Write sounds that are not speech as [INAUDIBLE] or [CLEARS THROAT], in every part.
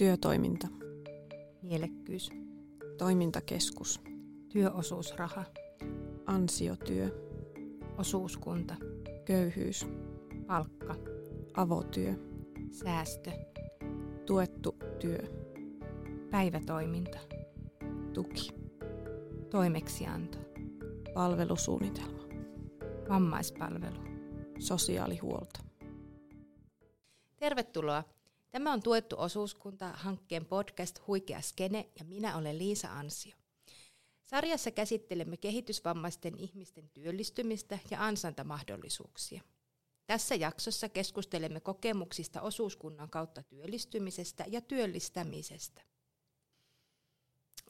Työtoiminta. Mielekkyys. Toimintakeskus. Työosuusraha. Ansiotyö. Osuuskunta. Köyhyys. Palkka. Avotyö. Säästö. Tuettu työ. Päivätoiminta. Tuki. Toimeksianto. Palvelusuunnitelma. Vammaispalvelu. Sosiaalihuolto. Tervetuloa. Tämä on Tuettu osuuskunta hankkeen podcast Huikea skene ja minä olen Liisa Ansio. Sarjassa käsittelemme kehitysvammaisten ihmisten työllistymistä ja ansantamahdollisuuksia. Tässä jaksossa keskustelemme kokemuksista osuuskunnan kautta työllistymisestä ja työllistämisestä.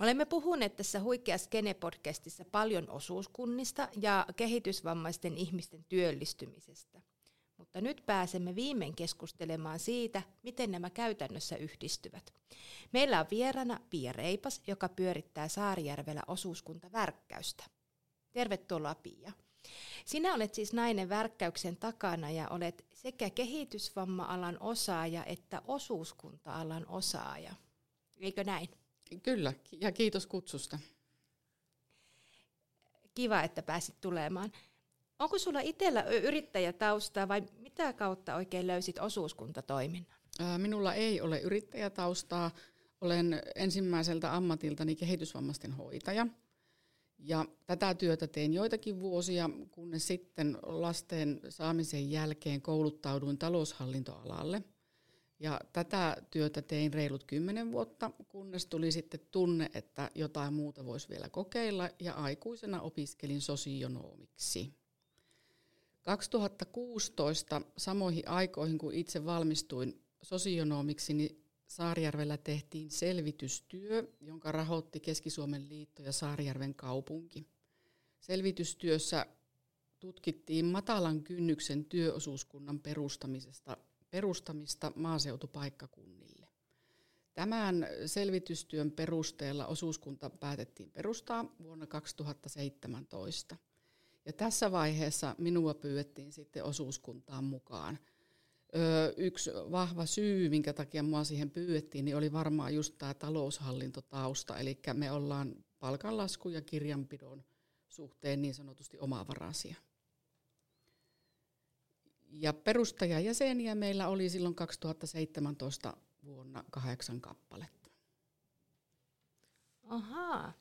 Olemme puhuneet tässä Huikea Skene-podcastissa paljon osuuskunnista ja kehitysvammaisten ihmisten työllistymisestä. Mutta nyt pääsemme viimein keskustelemaan siitä, miten nämä käytännössä yhdistyvät. Meillä on vierana Pia Reipas, joka pyörittää Saarijärvellä osuuskunta Värkkäystä. Tervetuloa Pia. Sinä olet siis nainen värkkäyksen takana ja olet sekä kehitysvamma-alan osaaja että osuuskunta-alan osaaja. Eikö näin? Kyllä, ja kiitos kutsusta. Kiva, että pääsit tulemaan. Onko sulla itsellä yrittäjätaustaa vai mitä kautta oikein löysit osuuskuntatoiminnan? Minulla ei ole yrittäjätaustaa. Olen ensimmäiseltä ammatiltani kehitysvammaisten hoitaja. Ja tätä työtä tein joitakin vuosia, kunnes sitten lasten saamisen jälkeen kouluttauduin taloushallintoalalle. Ja tätä työtä tein reilut kymmenen vuotta, kunnes tuli sitten tunne, että jotain muuta voisi vielä kokeilla, ja aikuisena opiskelin sosionomiksi. 2016 samoihin aikoihin, kun itse valmistuin sosionomiksi, niin Saarijärvellä tehtiin selvitystyö, jonka rahoitti Keski-Suomen liitto ja Saarijärven kaupunki. Selvitystyössä tutkittiin matalan kynnyksen työosuuskunnan perustamisesta, perustamista maaseutupaikkakunnille. Tämän selvitystyön perusteella osuuskunta päätettiin perustaa vuonna 2017. Ja tässä vaiheessa minua pyydettiin sitten osuuskuntaan mukaan. Öö, yksi vahva syy, minkä takia mua siihen pyydettiin, niin oli varmaan just tämä taloushallintotausta. Eli me ollaan palkanlasku ja kirjanpidon suhteen niin sanotusti omavaraisia. Ja perustajajäseniä meillä oli silloin 2017 vuonna kahdeksan kappaletta. Ahaa.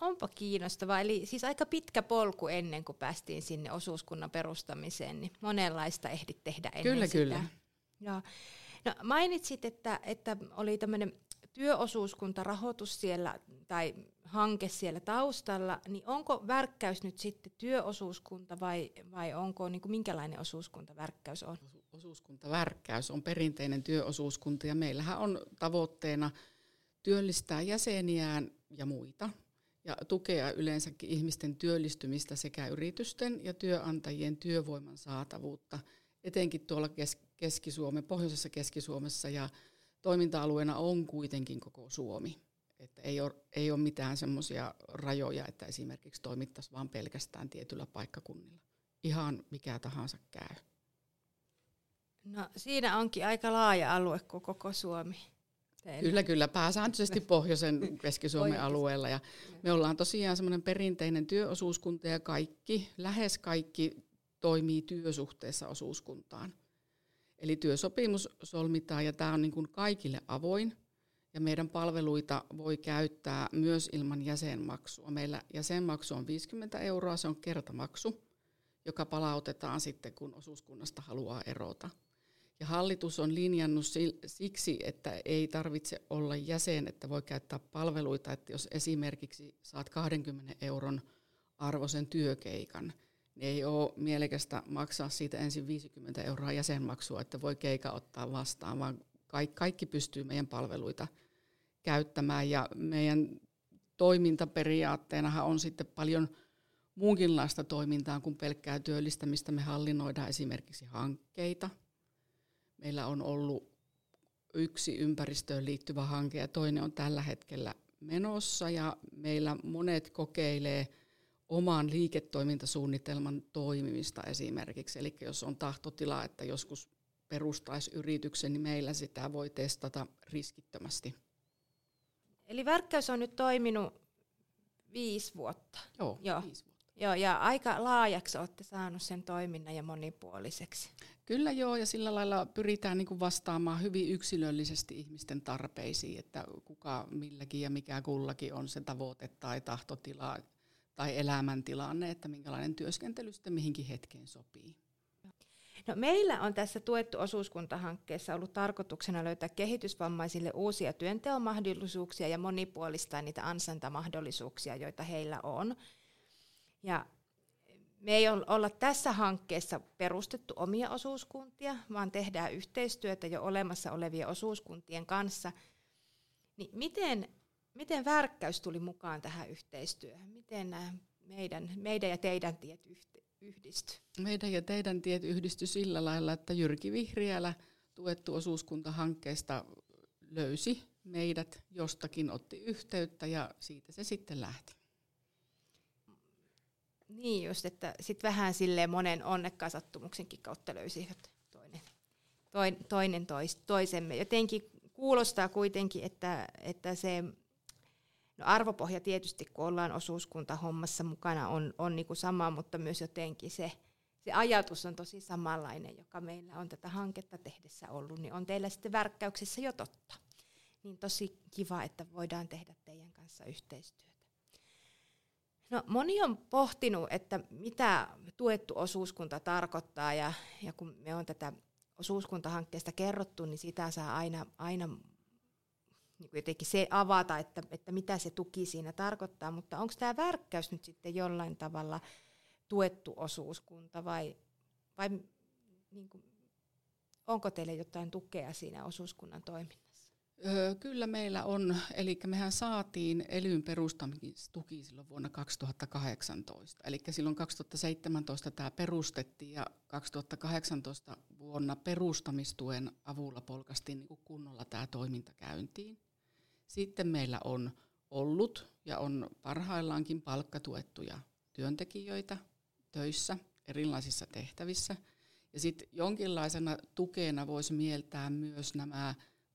Onpa kiinnostavaa. Eli siis aika pitkä polku ennen kuin päästiin sinne osuuskunnan perustamiseen, niin monenlaista ehdit tehdä ennen Kyllä, sitä. kyllä. Ja, no mainitsit, että, että oli tämmöinen työosuuskuntarahoitus siellä tai hanke siellä taustalla, niin onko värkkäys nyt sitten työosuuskunta vai, vai onko niin kuin minkälainen osuuskunta värkkäys on? Osuuskuntavärkkäys on perinteinen työosuuskunta ja meillähän on tavoitteena työllistää jäseniään ja muita ja tukea yleensäkin ihmisten työllistymistä sekä yritysten ja työnantajien työvoiman saatavuutta, etenkin tuolla Keski-Suomen, pohjoisessa Keski-Suomessa ja toiminta-alueena on kuitenkin koko Suomi. Että ei ole, ei ole mitään semmoisia rajoja, että esimerkiksi toimittaisiin vain pelkästään tietyllä paikkakunnilla. Ihan mikä tahansa käy. No siinä onkin aika laaja alue kuin koko Suomi. Teillä. Kyllä, kyllä. Pääsääntöisesti [LAUGHS] pohjoisen Keski-Suomen alueella. Ja me ollaan tosiaan semmoinen perinteinen työosuuskunta ja kaikki, lähes kaikki toimii työsuhteessa osuuskuntaan. Eli työsopimus solmitaan ja tämä on niin kuin kaikille avoin. Ja meidän palveluita voi käyttää myös ilman jäsenmaksua. Meillä jäsenmaksu on 50 euroa, se on kertamaksu, joka palautetaan sitten, kun osuuskunnasta haluaa erota. Ja hallitus on linjannut siksi, että ei tarvitse olla jäsen, että voi käyttää palveluita, että jos esimerkiksi saat 20 euron arvoisen työkeikan, niin ei ole mielekästä maksaa siitä ensin 50 euroa jäsenmaksua, että voi keika ottaa vastaan, vaan kaikki pystyy meidän palveluita käyttämään. Ja meidän toimintaperiaatteenahan on sitten paljon muunkinlaista toimintaa kuin pelkkää työllistämistä. Me hallinnoidaan esimerkiksi hankkeita – Meillä on ollut yksi ympäristöön liittyvä hanke ja toinen on tällä hetkellä menossa ja meillä monet kokeilee oman liiketoimintasuunnitelman toimimista esimerkiksi. Eli jos on tahtotila, että joskus perustaisi yrityksen, niin meillä sitä voi testata riskittömästi. Eli värkkäys on nyt toiminut viisi vuotta. Joo, Joo. viisi vuotta. Joo, ja aika laajaksi olette saanut sen toiminnan ja monipuoliseksi. Kyllä joo, ja sillä lailla pyritään niin kuin vastaamaan hyvin yksilöllisesti ihmisten tarpeisiin, että kuka milläkin ja mikä kullakin on se tavoite tai tahtotila tai elämäntilanne, että minkälainen työskentely sitten mihinkin hetkeen sopii. No, meillä on tässä tuettu osuuskuntahankkeessa ollut tarkoituksena löytää kehitysvammaisille uusia työnteon mahdollisuuksia ja monipuolistaa niitä ansantamahdollisuuksia, joita heillä on. Ja me ei olla tässä hankkeessa perustettu omia osuuskuntia, vaan tehdään yhteistyötä jo olemassa olevien osuuskuntien kanssa. Niin miten, miten värkkäys tuli mukaan tähän yhteistyöhön? Miten nämä meidän, meidän ja teidän tiet yhdistyi? Meidän ja teidän tiet yhdistyi sillä lailla, että Jyrki Vihriälä tuettu osuuskuntahankkeesta löysi meidät jostakin, otti yhteyttä ja siitä se sitten lähti. Niin just, että sitten vähän silleen monen onnekkaan sattumuksenkin kautta löysivät toinen, toinen, tois, toisemme. Jotenkin kuulostaa kuitenkin, että, että se no arvopohja tietysti, kun ollaan osuuskuntahommassa mukana, on, on niinku sama, mutta myös jotenkin se, se ajatus on tosi samanlainen, joka meillä on tätä hanketta tehdessä ollut, niin on teillä sitten värkkäyksessä jo totta. Niin tosi kiva, että voidaan tehdä teidän kanssa yhteistyötä. No, moni on pohtinut, että mitä tuettu osuuskunta tarkoittaa ja, ja kun me on tätä osuuskuntahankkeesta kerrottu, niin sitä saa aina, aina niin jotenkin se avata, että, että mitä se tuki siinä tarkoittaa, mutta onko tämä värkkäys nyt sitten jollain tavalla tuettu osuuskunta vai, vai niin kuin, onko teille jotain tukea siinä osuuskunnan toiminnassa? Öö, kyllä meillä on, eli mehän saatiin elyn perustamistuki silloin vuonna 2018. Eli silloin 2017 tämä perustettiin ja 2018 vuonna perustamistuen avulla polkastiin niin kunnolla tämä toiminta käyntiin. Sitten meillä on ollut ja on parhaillaankin palkkatuettuja työntekijöitä töissä erilaisissa tehtävissä. Ja sitten jonkinlaisena tukena voisi mieltää myös nämä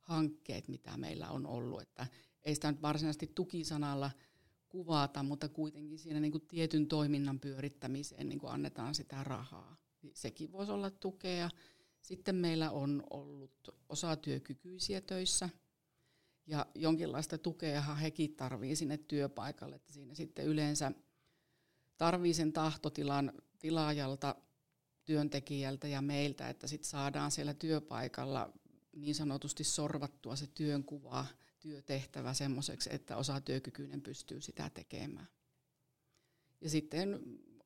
hankkeet, mitä meillä on ollut. Että ei sitä nyt varsinaisesti tukisanalla kuvata, mutta kuitenkin siinä niin kuin tietyn toiminnan pyörittämiseen niin kuin annetaan sitä rahaa. Sekin voisi olla tukea. Sitten meillä on ollut osatyökykyisiä töissä, ja jonkinlaista tukeahan hekin tarvii sinne työpaikalle, että siinä sitten yleensä tarvii sen tahtotilan tilaajalta, työntekijältä ja meiltä, että sitten saadaan siellä työpaikalla niin sanotusti sorvattua se työnkuva, työtehtävä semmoiseksi, että osatyökykyinen pystyy sitä tekemään. Ja sitten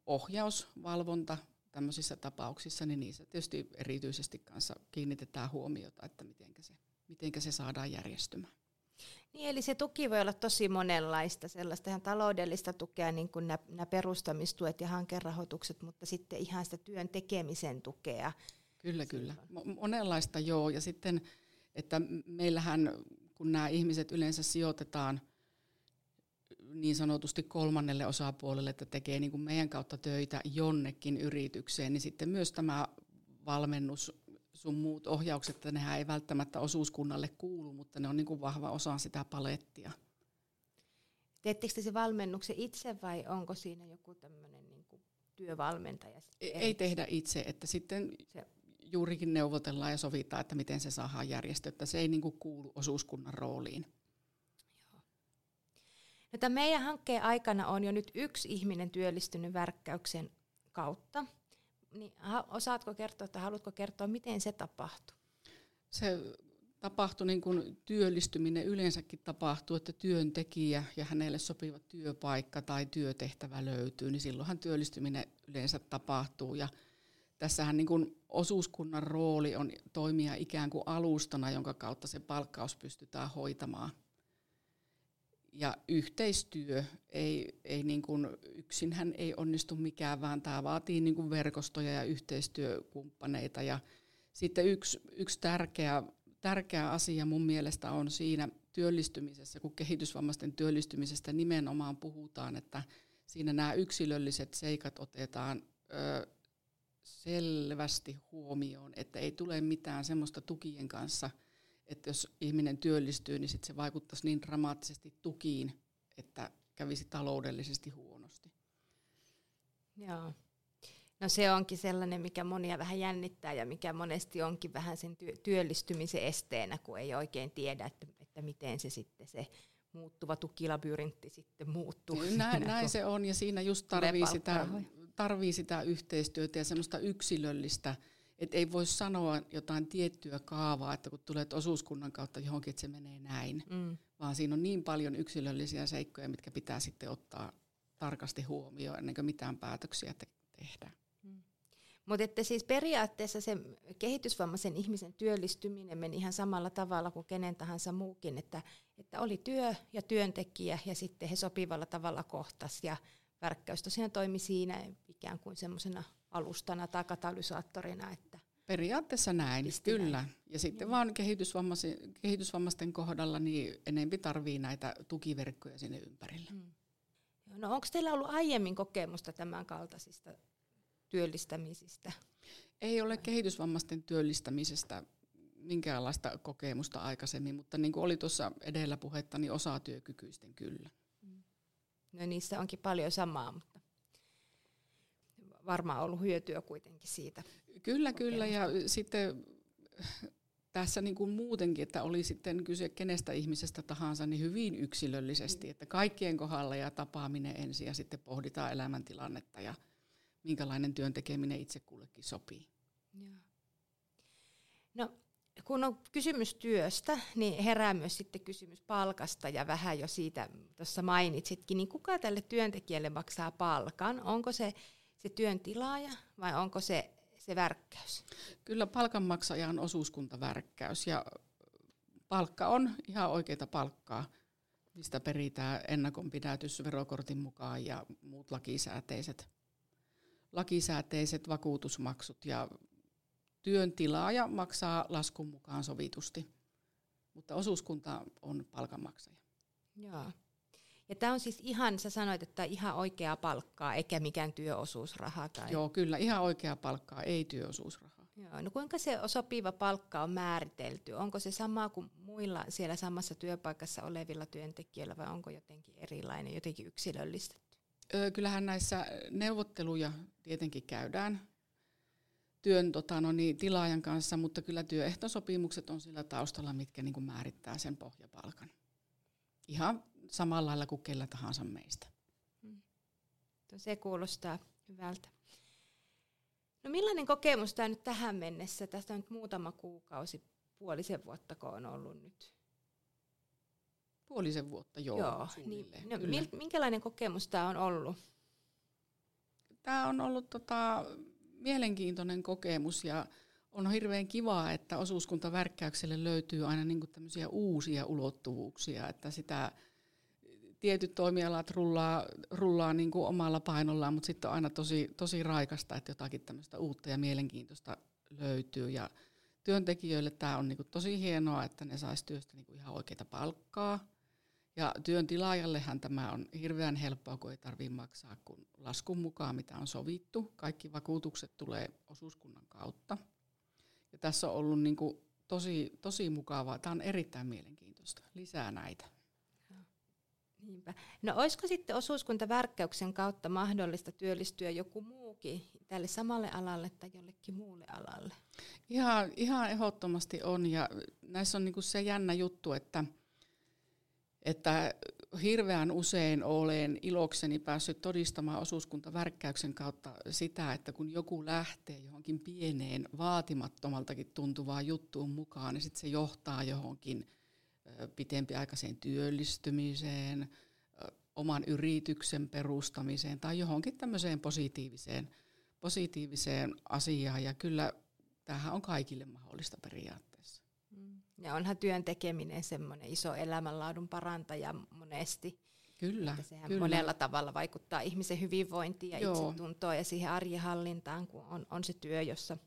ohjaus, valvonta tämmöisissä tapauksissa, niin niissä tietysti erityisesti kanssa kiinnitetään huomiota, että miten se, mitenkä se saadaan järjestymään. Niin, eli se tuki voi olla tosi monenlaista, sellaista ihan taloudellista tukea, niin kuin nämä perustamistuet ja hankerahoitukset, mutta sitten ihan sitä työn tekemisen tukea. Kyllä, kyllä. Monenlaista joo. Ja sitten, että meillähän, kun nämä ihmiset yleensä sijoitetaan niin sanotusti kolmannelle osapuolelle, että tekee niin kuin meidän kautta töitä jonnekin yritykseen, niin sitten myös tämä valmennus sun muut ohjaukset, että nehän ei välttämättä osuuskunnalle kuulu, mutta ne on niin kuin vahva osa sitä palettia. Teettekö te se valmennuksen itse vai onko siinä joku tämmöinen niin työvalmentaja? Ei, ei tehdä itse, että sitten se juurikin neuvotellaan ja sovitaan, että miten se saadaan järjestettä. Se ei niin kuin kuulu osuuskunnan rooliin. No, tämän meidän hankkeen aikana on jo nyt yksi ihminen työllistynyt värkkäyksen kautta. Niin, osaatko kertoa tai haluatko kertoa, miten se tapahtui? Se tapahtui niin kuin työllistyminen yleensäkin tapahtuu, että työntekijä ja hänelle sopiva työpaikka tai työtehtävä löytyy, niin silloinhan työllistyminen yleensä tapahtuu. Ja tässähän niin kuin osuuskunnan rooli on toimia ikään kuin alustana, jonka kautta se palkkaus pystytään hoitamaan. Ja yhteistyö, ei, ei niin kuin, yksinhän ei onnistu mikään, vaan tämä vaatii niin kuin verkostoja ja yhteistyökumppaneita. Ja sitten yksi, yksi tärkeä, tärkeä asia mun mielestä on siinä työllistymisessä, kun kehitysvammaisten työllistymisestä nimenomaan puhutaan, että siinä nämä yksilölliset seikat otetaan ö, selvästi huomioon, että ei tule mitään semmoista tukien kanssa, että jos ihminen työllistyy, niin sit se vaikuttaisi niin dramaattisesti tukiin, että kävisi taloudellisesti huonosti. Joo. No se onkin sellainen, mikä monia vähän jännittää ja mikä monesti onkin vähän sen työllistymisen esteenä, kun ei oikein tiedä, että, että miten se sitten se muuttuva tukilabyrintti sitten muuttuu. Näin, näin se on ja siinä just tarvii sitä, tarvii sitä yhteistyötä ja semmoista yksilöllistä, että ei voi sanoa jotain tiettyä kaavaa, että kun tulet osuuskunnan kautta johonkin, että se menee näin, mm. vaan siinä on niin paljon yksilöllisiä seikkoja, mitkä pitää sitten ottaa tarkasti huomioon ennen kuin mitään päätöksiä te- tehdään. Mutta että siis periaatteessa se kehitysvammaisen ihmisen työllistyminen meni ihan samalla tavalla kuin kenen tahansa muukin, että, että oli työ ja työntekijä ja sitten he sopivalla tavalla kohtas ja värkkäys tosiaan toimi siinä ikään kuin semmoisena alustana tai katalysaattorina. Että Periaatteessa näin, kyllä. Näin. Ja sitten mm. vaan kehitysvammaisten kohdalla niin enempi tarvii näitä tukiverkkoja sinne ympärille. Mm. No onko teillä ollut aiemmin kokemusta tämän kaltaisista työllistämisistä? Ei ole kehitysvammaisten työllistämisestä minkäänlaista kokemusta aikaisemmin, mutta niin kuin oli tuossa edellä puhetta, niin osatyökykyisten kyllä. Mm. No niissä onkin paljon samaa, mutta varmaan ollut hyötyä kuitenkin siitä. Kyllä, kyllä. Ja sitten tässä niin kuin muutenkin, että oli sitten kyse kenestä ihmisestä tahansa, niin hyvin yksilöllisesti, mm. että kaikkien kohdalla ja tapaaminen ensin ja sitten pohditaan elämäntilannetta ja minkälainen työn tekeminen itse kullekin sopii. Joo. No, kun on kysymys työstä, niin herää myös sitten kysymys palkasta ja vähän jo siitä tuossa mainitsitkin, niin kuka tälle työntekijälle maksaa palkan? Onko se se työn tilaaja vai onko se se värkkäys? Kyllä palkanmaksaja on osuuskuntavärkkäys ja palkka on ihan oikeita palkkaa, mistä peritään ennakonpidätys verokortin mukaan ja muut lakisääteiset lakisääteiset vakuutusmaksut ja työn tilaaja maksaa laskun mukaan sovitusti, mutta osuuskunta on palkanmaksaja. Joo. Ja tämä on siis ihan, sä sanoit, että ihan oikeaa palkkaa, eikä mikään työosuusraha. Tai... Joo, kyllä, ihan oikeaa palkkaa, ei työosuusrahaa. Joo, no kuinka se sopiva palkka on määritelty? Onko se sama kuin muilla siellä samassa työpaikassa olevilla työntekijöillä vai onko jotenkin erilainen, jotenkin yksilöllistetty? Kyllähän näissä neuvotteluja tietenkin käydään työn tota, no niin, tilaajan kanssa, mutta kyllä työehtosopimukset on sillä taustalla, mitkä niin kuin määrittää sen pohjapalkan. Ihan samalla lailla kuin kellä tahansa meistä. Hmm. Se kuulostaa hyvältä. No millainen kokemus tämä nyt tähän mennessä? Tästä on nyt muutama kuukausi, puolisen vuotta on ollut nyt puolisen vuotta joo, joo niin, no, minkälainen kokemus tämä on ollut? Tämä on ollut tota, mielenkiintoinen kokemus ja on hirveän kivaa, että osuuskuntavärkkäykselle löytyy aina niinku tämmöisiä uusia ulottuvuuksia, että sitä tietyt toimialat rullaa, rullaa niinku omalla painollaan, mutta sitten on aina tosi, tosi raikasta, että jotakin tämmöistä uutta ja mielenkiintoista löytyy. Ja työntekijöille tämä on niinku tosi hienoa, että ne saisi työstä niinku ihan oikeita palkkaa. Ja työn tilaajallehan tämä on hirveän helppoa, kun ei tarvitse maksaa kun laskun mukaan, mitä on sovittu. Kaikki vakuutukset tulee osuuskunnan kautta. Ja tässä on ollut niin kuin tosi, tosi mukavaa. Tämä on erittäin mielenkiintoista. Lisää näitä. Niinpä. No olisiko sitten osuuskuntavärkkäyksen kautta mahdollista työllistyä joku muukin tälle samalle alalle tai jollekin muulle alalle? Ihan, ihan ehdottomasti on ja näissä on niinku se jännä juttu, että – että hirveän usein olen ilokseni päässyt todistamaan osuuskuntavärkkäyksen kautta sitä, että kun joku lähtee johonkin pieneen, vaatimattomaltakin tuntuvaan juttuun mukaan, niin sitten se johtaa johonkin pitempiaikaiseen työllistymiseen, oman yrityksen perustamiseen tai johonkin tämmöiseen positiiviseen, positiiviseen asiaan. Ja kyllä tämähän on kaikille mahdollista periaatteessa. Ja onhan työn tekeminen semmoinen iso elämänlaadun parantaja monesti. Kyllä, että sehän kyllä. monella tavalla vaikuttaa ihmisen hyvinvointiin ja Joo. itsetuntoon ja siihen arjenhallintaan, kun on, on se työ, jossa,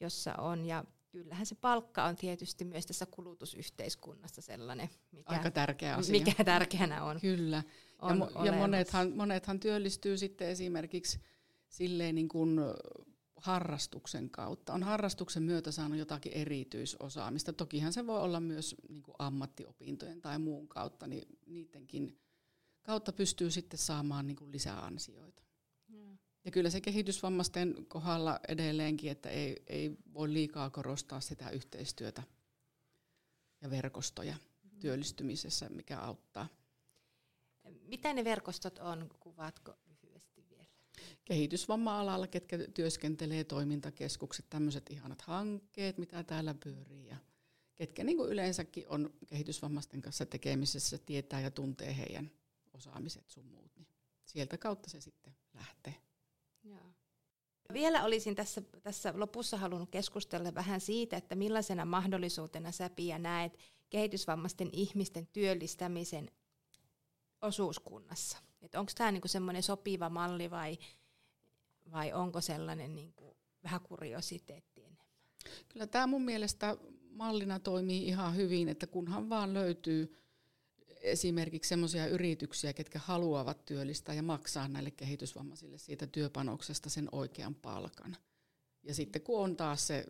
jossa on. Ja kyllähän se palkka on tietysti myös tässä kulutusyhteiskunnassa sellainen, mikä, Aika tärkeä asia. mikä tärkeänä on. Kyllä. On ja, mo- ja monethan, monethan työllistyy sitten esimerkiksi silleen niin kuin harrastuksen kautta. On harrastuksen myötä saanut jotakin erityisosaamista. Tokihan se voi olla myös niin kuin ammattiopintojen tai muun kautta, niin niidenkin kautta pystyy sitten saamaan niin kuin lisää ansioita. Ja kyllä se kehitysvammaisten kohdalla edelleenkin, että ei, ei voi liikaa korostaa sitä yhteistyötä ja verkostoja mm-hmm. työllistymisessä, mikä auttaa. Mitä ne verkostot on, kuvaatko? Kehitysvamma-alalla, ketkä työskentelee, toimintakeskukset, tämmöiset ihanat hankkeet, mitä täällä pyörii ja ketkä niin kuin yleensäkin on kehitysvammaisten kanssa tekemisessä, tietää ja tuntee heidän osaamiset sun muut, niin sieltä kautta se sitten lähtee. Joo. Vielä olisin tässä, tässä lopussa halunnut keskustella vähän siitä, että millaisena mahdollisuutena sä Pia näet kehitysvammaisten ihmisten työllistämisen osuuskunnassa. Onko tämä niinku semmoinen sopiva malli vai, vai onko sellainen niinku vähän kuriositeetti enemmän? Kyllä tämä mun mielestä mallina toimii ihan hyvin, että kunhan vaan löytyy esimerkiksi sellaisia yrityksiä, ketkä haluavat työllistää ja maksaa näille kehitysvammaisille siitä työpanoksesta sen oikean palkan. Ja sitten kun on taas se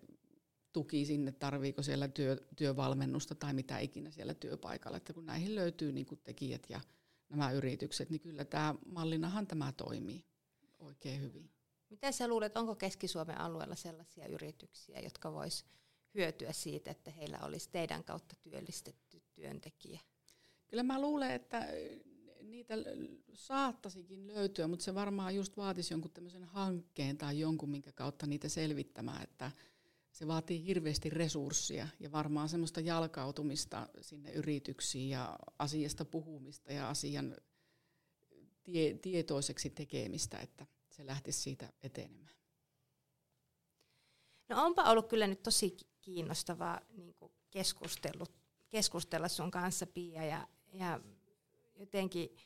tuki sinne, tarviiko siellä työ, työvalmennusta tai mitä ikinä siellä työpaikalla, että kun näihin löytyy niin tekijät ja nämä yritykset, niin kyllä tämä mallinahan tämä toimii oikein hyvin. Mitä sä luulet, onko Keski-Suomen alueella sellaisia yrityksiä, jotka vois hyötyä siitä, että heillä olisi teidän kautta työllistetty työntekijä? Kyllä mä luulen, että niitä saattaisikin löytyä, mutta se varmaan just vaatisi jonkun tämmöisen hankkeen tai jonkun, minkä kautta niitä selvittämään, että se vaatii hirveästi resursseja ja varmaan semmoista jalkautumista sinne yrityksiin ja asiasta puhumista ja asian tie, tietoiseksi tekemistä, että se lähtisi siitä etenemään. No onpa ollut kyllä nyt tosi kiinnostavaa niin keskustella sun kanssa Pia ja, ja jotenkin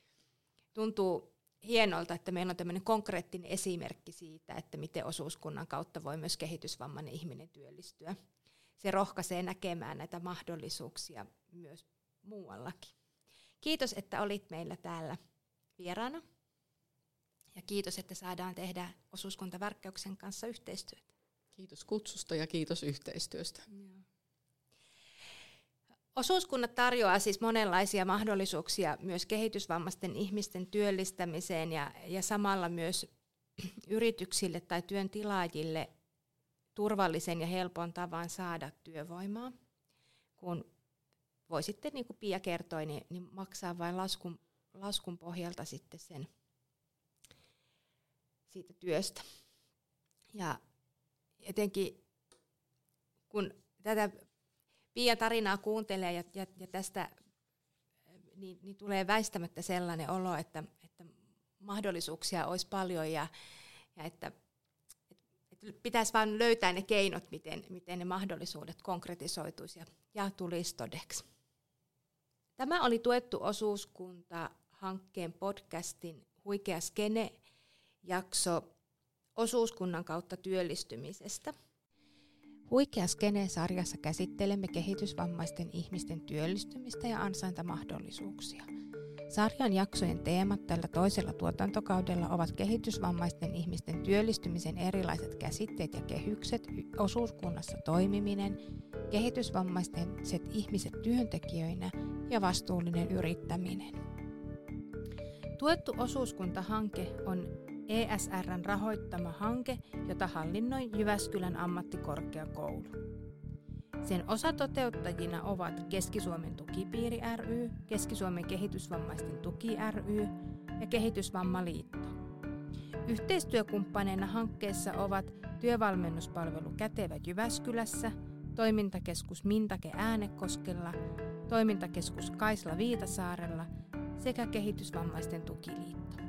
tuntuu hienolta, että meillä on tämmöinen konkreettinen esimerkki siitä, että miten osuuskunnan kautta voi myös kehitysvammainen ihminen työllistyä. Se rohkaisee näkemään näitä mahdollisuuksia myös muuallakin. Kiitos, että olit meillä täällä vieraana. Ja kiitos, että saadaan tehdä osuuskuntavärkkäyksen kanssa yhteistyötä. Kiitos kutsusta ja kiitos yhteistyöstä. Joo. Osuuskunnat tarjoaa siis monenlaisia mahdollisuuksia myös kehitysvammaisten ihmisten työllistämiseen ja, ja samalla myös [CLEARS THROAT] yrityksille tai työn tilaajille turvallisen ja helpon tavan saada työvoimaa. Kun voi sitten, niin kuin Pia kertoi, niin, niin maksaa vain laskun, laskun pohjalta sitten sen siitä työstä. Ja jotenkin kun tätä Pia tarinaa kuuntelee ja, ja, ja tästä niin, niin tulee väistämättä sellainen olo, että, että mahdollisuuksia olisi paljon ja, ja että, että pitäisi vain löytää ne keinot, miten, miten ne mahdollisuudet konkretisoituisi ja, ja tulisi todeksi. Tämä oli tuettu osuuskunta hankkeen podcastin Huikea skene jakso osuuskunnan kautta työllistymisestä – Huikea Skene-sarjassa käsittelemme kehitysvammaisten ihmisten työllistymistä ja ansaintamahdollisuuksia. Sarjan jaksojen teemat tällä toisella tuotantokaudella ovat kehitysvammaisten ihmisten työllistymisen erilaiset käsitteet ja kehykset, osuuskunnassa toimiminen, kehitysvammaiset ihmiset työntekijöinä ja vastuullinen yrittäminen. Tuettu osuuskuntahanke on ESRn rahoittama hanke, jota hallinnoi Jyväskylän ammattikorkeakoulu. Sen osatoteuttajina ovat Keski-Suomen tukipiiri ry, Keski-Suomen kehitysvammaisten tuki ry ja Kehitysvammaliitto. Yhteistyökumppaneina hankkeessa ovat työvalmennuspalvelu Kätevä Jyväskylässä, toimintakeskus Mintake Äänekoskella, toimintakeskus Kaisla Viitasaarella sekä Kehitysvammaisten tukiliitto.